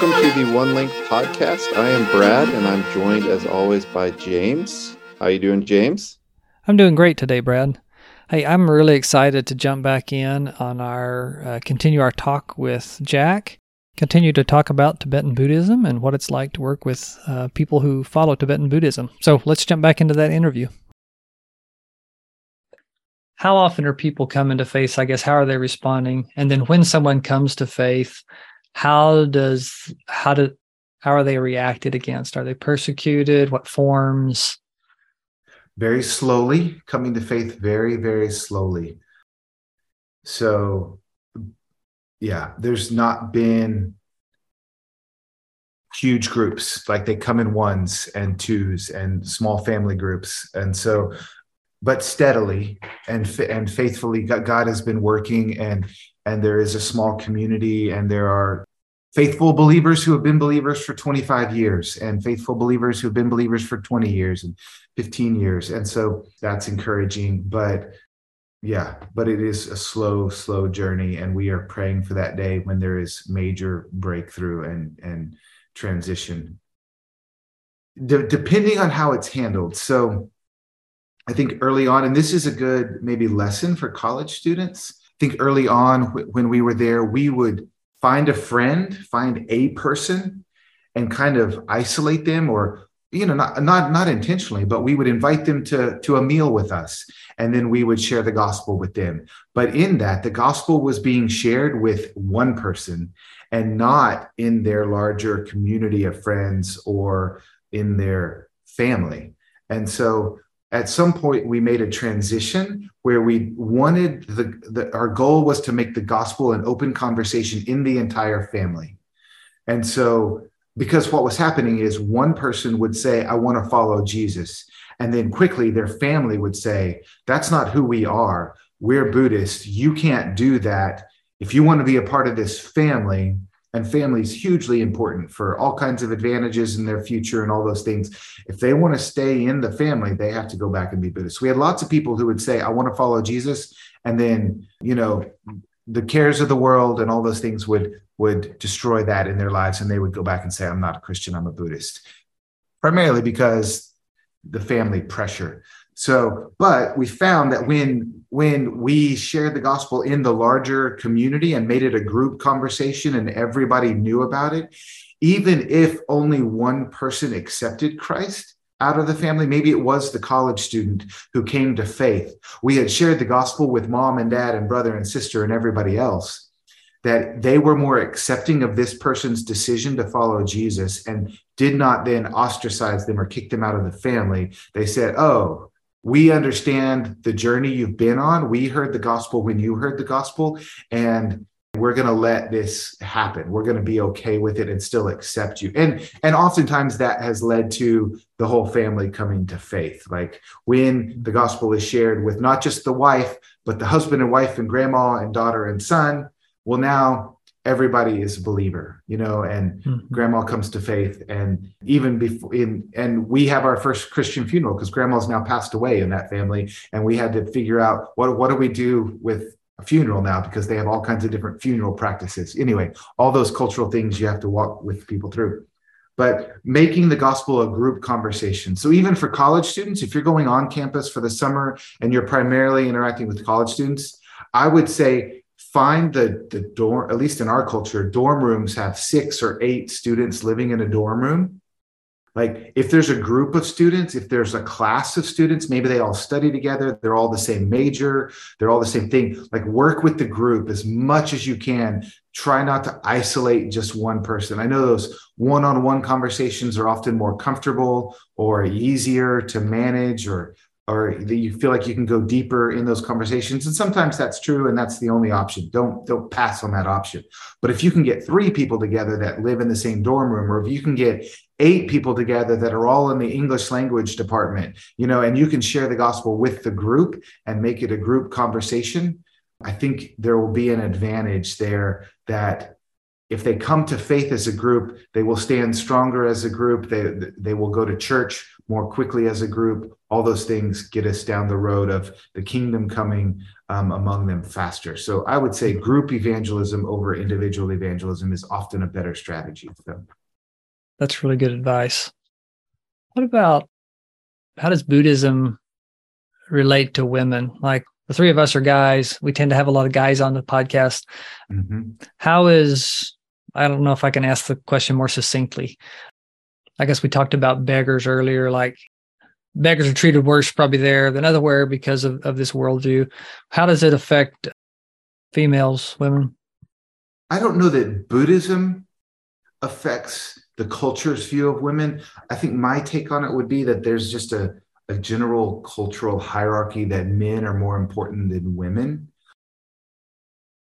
Welcome to the One Link podcast. I am Brad, and I'm joined as always by James. How you doing, James? I'm doing great today, Brad. Hey, I'm really excited to jump back in on our uh, continue our talk with Jack. Continue to talk about Tibetan Buddhism and what it's like to work with uh, people who follow Tibetan Buddhism. So let's jump back into that interview. How often are people coming to faith? I guess how are they responding? And then when someone comes to faith, how does how do how are they reacted against? Are they persecuted? What forms? Very slowly, coming to faith very, very slowly. So, yeah, there's not been huge groups like they come in ones and twos and small family groups and so but steadily and and faithfully god has been working and and there is a small community and there are faithful believers who have been believers for 25 years and faithful believers who have been believers for 20 years and 15 years. And so that's encouraging but yeah but it is a slow slow journey and we are praying for that day when there is major breakthrough and and transition. De- depending on how it's handled. So i think early on and this is a good maybe lesson for college students think early on when we were there we would find a friend, find a person, and kind of isolate them or you know not not not intentionally but we would invite them to to a meal with us and then we would share the gospel with them. But in that the gospel was being shared with one person and not in their larger community of friends or in their family. And so at some point we made a transition where we wanted the, the, our goal was to make the gospel an open conversation in the entire family. And so because what was happening is one person would say i want to follow jesus. And then quickly their family would say that's not who we are. We're buddhist you can't do that. If you want to be a part of this family and family is hugely important for all kinds of advantages in their future and all those things. If they want to stay in the family, they have to go back and be Buddhist. We had lots of people who would say, I want to follow Jesus. And then, you know, the cares of the world and all those things would would destroy that in their lives and they would go back and say i'm not a christian i'm a buddhist primarily because the family pressure so, but we found that when when we shared the gospel in the larger community and made it a group conversation and everybody knew about it, even if only one person accepted Christ out of the family, maybe it was the college student who came to faith. We had shared the gospel with mom and dad and brother and sister and everybody else that they were more accepting of this person's decision to follow Jesus and did not then ostracize them or kick them out of the family. They said, Oh, we understand the journey you've been on. We heard the gospel when you heard the gospel, and we're going to let this happen. We're going to be okay with it and still accept you. And and oftentimes that has led to the whole family coming to faith. Like when the gospel is shared with not just the wife, but the husband and wife and grandma and daughter and son, well now everybody is a believer you know and mm-hmm. grandma comes to faith and even before in and we have our first christian funeral because grandma's now passed away in that family and we had to figure out what what do we do with a funeral now because they have all kinds of different funeral practices anyway all those cultural things you have to walk with people through but making the gospel a group conversation. So even for college students, if you're going on campus for the summer and you're primarily interacting with college students, I would say find the the dorm at least in our culture dorm rooms have six or eight students living in a dorm room. Like if there's a group of students if there's a class of students maybe they all study together they're all the same major they're all the same thing. Like work with the group as much as you can. Try not to isolate just one person. I know those one-on-one conversations are often more comfortable or easier to manage or or that you feel like you can go deeper in those conversations and sometimes that's true and that's the only option don't don't pass on that option but if you can get three people together that live in the same dorm room or if you can get eight people together that are all in the english language department you know and you can share the gospel with the group and make it a group conversation i think there will be an advantage there that if they come to faith as a group, they will stand stronger as a group. They, they will go to church more quickly as a group. All those things get us down the road of the kingdom coming um, among them faster. So I would say group evangelism over individual evangelism is often a better strategy. So. That's really good advice. What about how does Buddhism relate to women? Like the three of us are guys. We tend to have a lot of guys on the podcast. Mm-hmm. How is I don't know if I can ask the question more succinctly. I guess we talked about beggars earlier, like beggars are treated worse probably there than otherwhere because of, of this worldview. How does it affect females, women? I don't know that Buddhism affects the culture's view of women. I think my take on it would be that there's just a, a general cultural hierarchy that men are more important than women.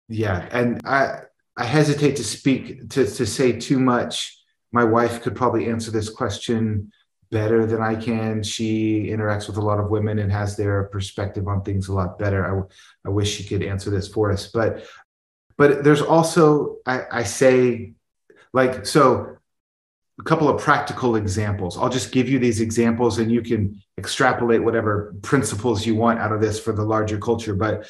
Yeah. And I I hesitate to speak to, to say too much. My wife could probably answer this question better than I can. She interacts with a lot of women and has their perspective on things a lot better. I, I wish she could answer this for us. But but there's also I, I say like so a couple of practical examples. I'll just give you these examples and you can extrapolate whatever principles you want out of this for the larger culture. But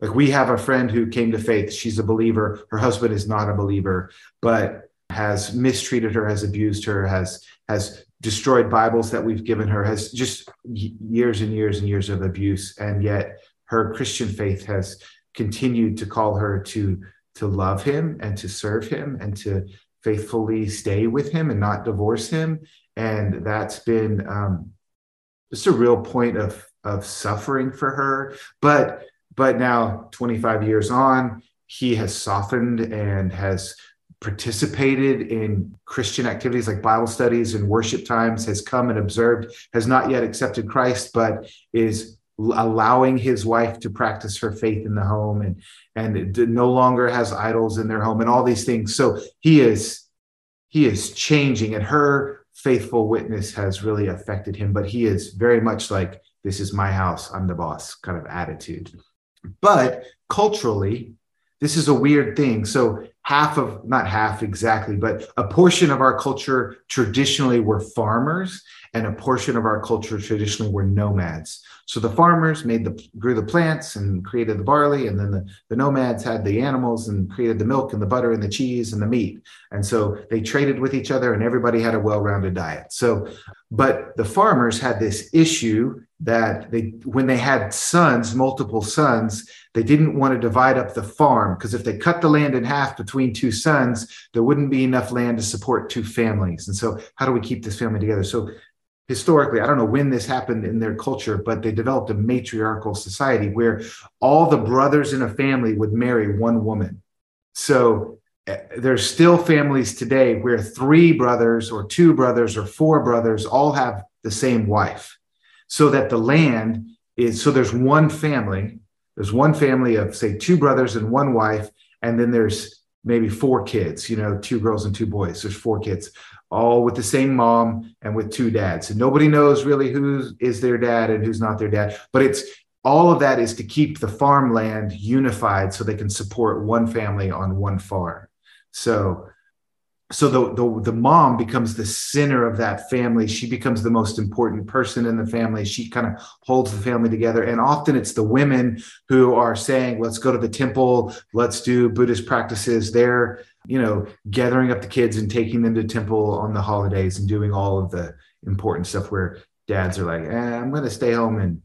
like we have a friend who came to faith. She's a believer. Her husband is not a believer, but has mistreated her, has abused her, has has destroyed Bibles that we've given her, has just years and years and years of abuse. And yet her Christian faith has continued to call her to to love him and to serve him and to faithfully stay with him and not divorce him. And that's been um, just a real point of of suffering for her. But but now 25 years on, he has softened and has participated in Christian activities like Bible studies and worship times, has come and observed, has not yet accepted Christ, but is allowing his wife to practice her faith in the home and and no longer has idols in their home and all these things. So he is he is changing and her faithful witness has really affected him but he is very much like this is my house i'm the boss kind of attitude. But culturally this is a weird thing. So half of not half exactly but a portion of our culture traditionally were farmers and a portion of our culture traditionally were nomads so the farmers made the grew the plants and created the barley, and then the, the nomads had the animals and created the milk and the butter and the cheese and the meat. And so they traded with each other, and everybody had a well-rounded diet. So, but the farmers had this issue that they when they had sons, multiple sons, they didn't want to divide up the farm because if they cut the land in half between two sons, there wouldn't be enough land to support two families. And so, how do we keep this family together? So historically, I don't know when this happened in their culture, but they developed a matriarchal society where all the brothers in a family would marry one woman. So eh, there's still families today where three brothers or two brothers or four brothers all have the same wife. So that the land is so there's one family, there's one family of say two brothers and one wife, and then there's maybe four kids, you know, two girls and two boys. There's four kids all with the same mom and with two dads. And nobody knows really who is their dad and who's not their dad. But it's all of that is to keep the farmland unified so they can support one family on one farm. So so the, the the mom becomes the center of that family she becomes the most important person in the family she kind of holds the family together and often it's the women who are saying let's go to the temple let's do buddhist practices they're you know, gathering up the kids and taking them to temple on the holidays and doing all of the important stuff where dads are like, eh, I'm going to stay home and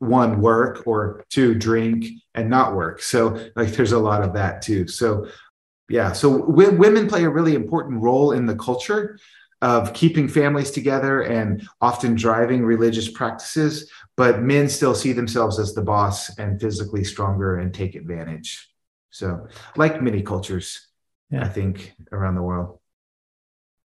one work or two drink and not work. So like there's a lot of that too. So yeah, so w- women play a really important role in the culture of keeping families together and often driving religious practices, but men still see themselves as the boss and physically stronger and take advantage. So, like many cultures, yeah. I think, around the world.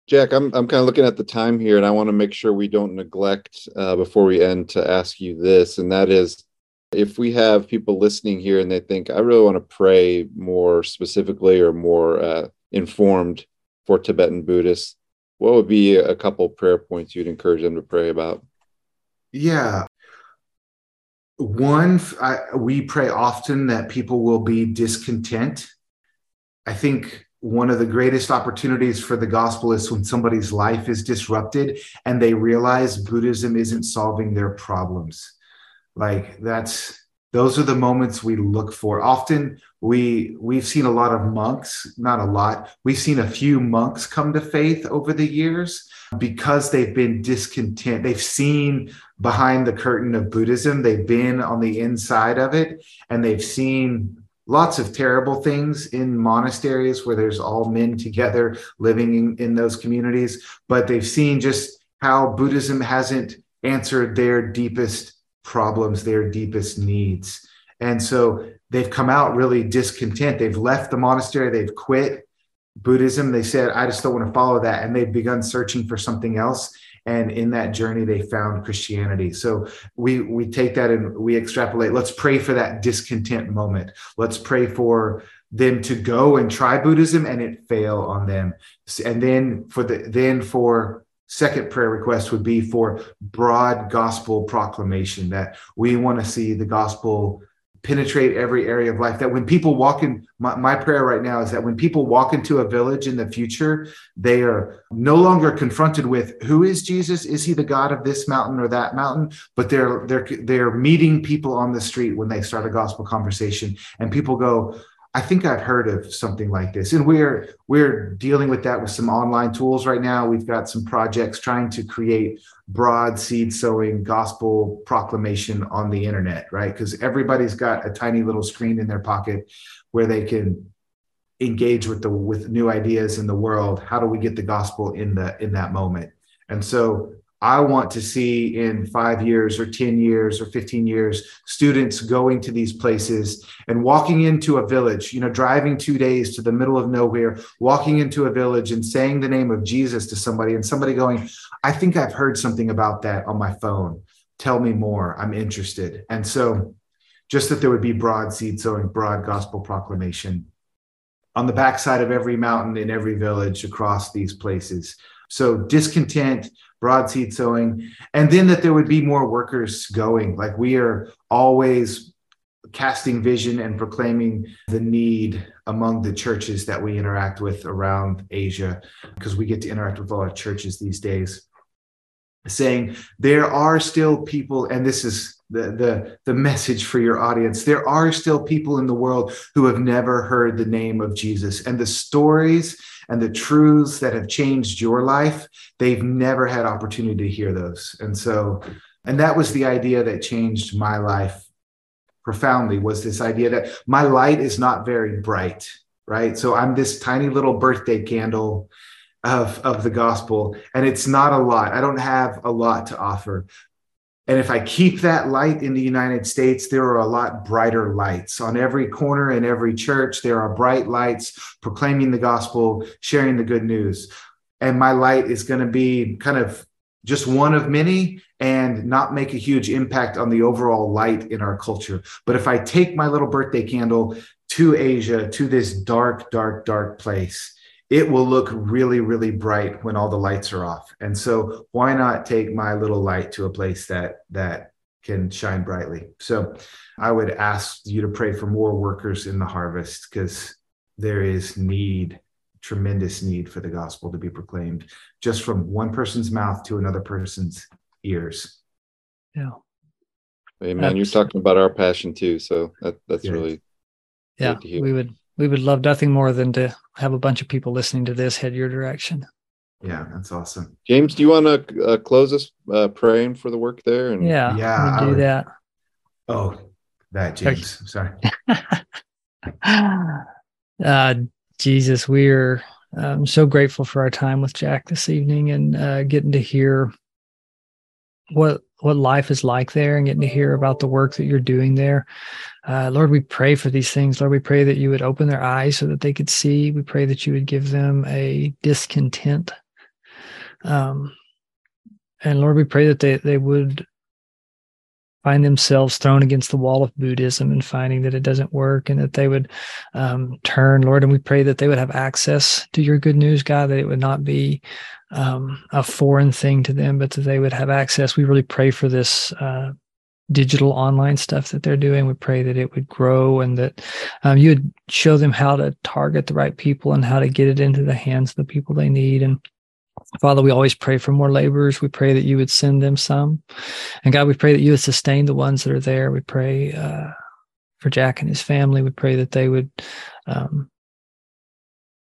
Jack, I'm I'm kind of looking at the time here, and I want to make sure we don't neglect uh, before we end to ask you this, and that is, if we have people listening here and they think I really want to pray more specifically or more uh, informed for Tibetan Buddhists, what would be a couple prayer points you'd encourage them to pray about? Yeah, one, I, we pray often that people will be discontent. I think one of the greatest opportunities for the gospel is when somebody's life is disrupted and they realize Buddhism isn't solving their problems. Like that's those are the moments we look for. Often we we've seen a lot of monks, not a lot. We've seen a few monks come to faith over the years because they've been discontent. They've seen behind the curtain of Buddhism, they've been on the inside of it and they've seen lots of terrible things in monasteries where there's all men together living in, in those communities, but they've seen just how Buddhism hasn't answered their deepest problems, their deepest needs. And so they've come out really discontent. They've left the monastery, they've quit Buddhism. They said, I just don't want to follow that. And they've begun searching for something else and in that journey they found christianity. So we we take that and we extrapolate. Let's pray for that discontent moment. Let's pray for them to go and try buddhism and it fail on them. And then for the then for second prayer request would be for broad gospel proclamation that we want to see the gospel penetrate every area of life that when people walk in my, my, prayer right now is that when people walk into a village in the future they are no longer confronted with who is jesus? Is he the god of this mountain or that mountain? But they're they're they're meeting people on the street when they start a gospel conversation and people go I think I've heard of something like this. And we're we're dealing with that with some online tools right now. We've got some projects trying to create broad seed sowing gospel proclamation on the internet, right? Because everybody's got a tiny little screen in their pocket where they can engage with the with new ideas in the world. How do we get the gospel in the in that moment? And so I want to see in five years or 10 years or 15 years, students going to these places and walking into a village, you know, driving two days to the middle of nowhere, walking into a village and saying the name of Jesus to somebody, and somebody going, I think I've heard something about that on my phone. Tell me more. I'm interested. And so, just that there would be broad seed sowing, broad gospel proclamation on the backside of every mountain in every village across these places. So, discontent broad seed sowing, and then that there would be more workers going. Like we are always casting vision and proclaiming the need among the churches that we interact with around Asia, because we get to interact with a lot of churches these days, saying there are still people, and this is the, the, the message for your audience. There are still people in the world who have never heard the name of Jesus. And the stories and the truths that have changed your life, they've never had opportunity to hear those. And so, and that was the idea that changed my life profoundly was this idea that my light is not very bright, right? So I'm this tiny little birthday candle of, of the gospel, and it's not a lot. I don't have a lot to offer, and if I keep that light in the United States, there are a lot brighter lights on every corner in every church. There are bright lights proclaiming the gospel, sharing the good news. And my light is going to be kind of just one of many and not make a huge impact on the overall light in our culture. But if I take my little birthday candle to Asia, to this dark, dark, dark place, it will look really, really bright when all the lights are off. And so why not take my little light to a place that that can shine brightly? So I would ask you to pray for more workers in the harvest because there is need, tremendous need for the gospel to be proclaimed just from one person's mouth to another person's ears. Yeah. Amen. You're talking about our passion too. So that, that's yeah. really yeah. We would we would love nothing more than to have a bunch of people listening to this head your direction. Yeah, that's awesome. James, do you want to uh, close us uh, praying for the work there? And yeah, yeah, do would, that. Oh, that James. Sorry. uh, Jesus, we're um, so grateful for our time with Jack this evening and uh, getting to hear what what life is like there and getting to hear about the work that you're doing there. Uh, Lord, we pray for these things. Lord, we pray that you would open their eyes so that they could see. We pray that you would give them a discontent. Um, and Lord, we pray that they, they would find themselves thrown against the wall of Buddhism and finding that it doesn't work and that they would um, turn, Lord. And we pray that they would have access to your good news, God, that it would not be um, a foreign thing to them, but that they would have access. We really pray for this uh, digital online stuff that they're doing. We pray that it would grow and that um, you would show them how to target the right people and how to get it into the hands of the people they need. And Father, we always pray for more laborers. We pray that you would send them some. And God, we pray that you would sustain the ones that are there. We pray uh, for Jack and his family. We pray that they would um,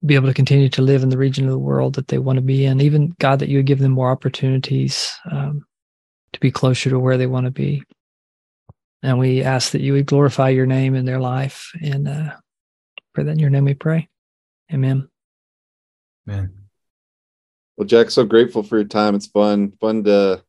be able to continue to live in the region of the world that they want to be in. Even God, that you would give them more opportunities um, to be closer to where they want to be. And we ask that you would glorify your name in their life. And uh, for that in your name we pray. Amen. Amen. Well, Jack, so grateful for your time. It's fun, fun to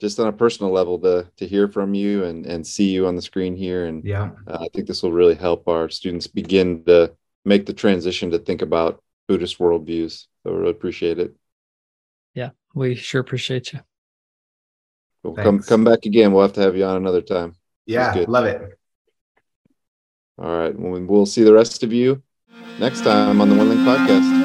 just on a personal level to to hear from you and and see you on the screen here. And yeah, uh, I think this will really help our students begin to make the transition to think about Buddhist worldviews. So I really appreciate it. Yeah, we sure appreciate you. Well, come come back again. We'll have to have you on another time. Yeah, love it. All right. Well, we'll see the rest of you next time on the One Link Podcast.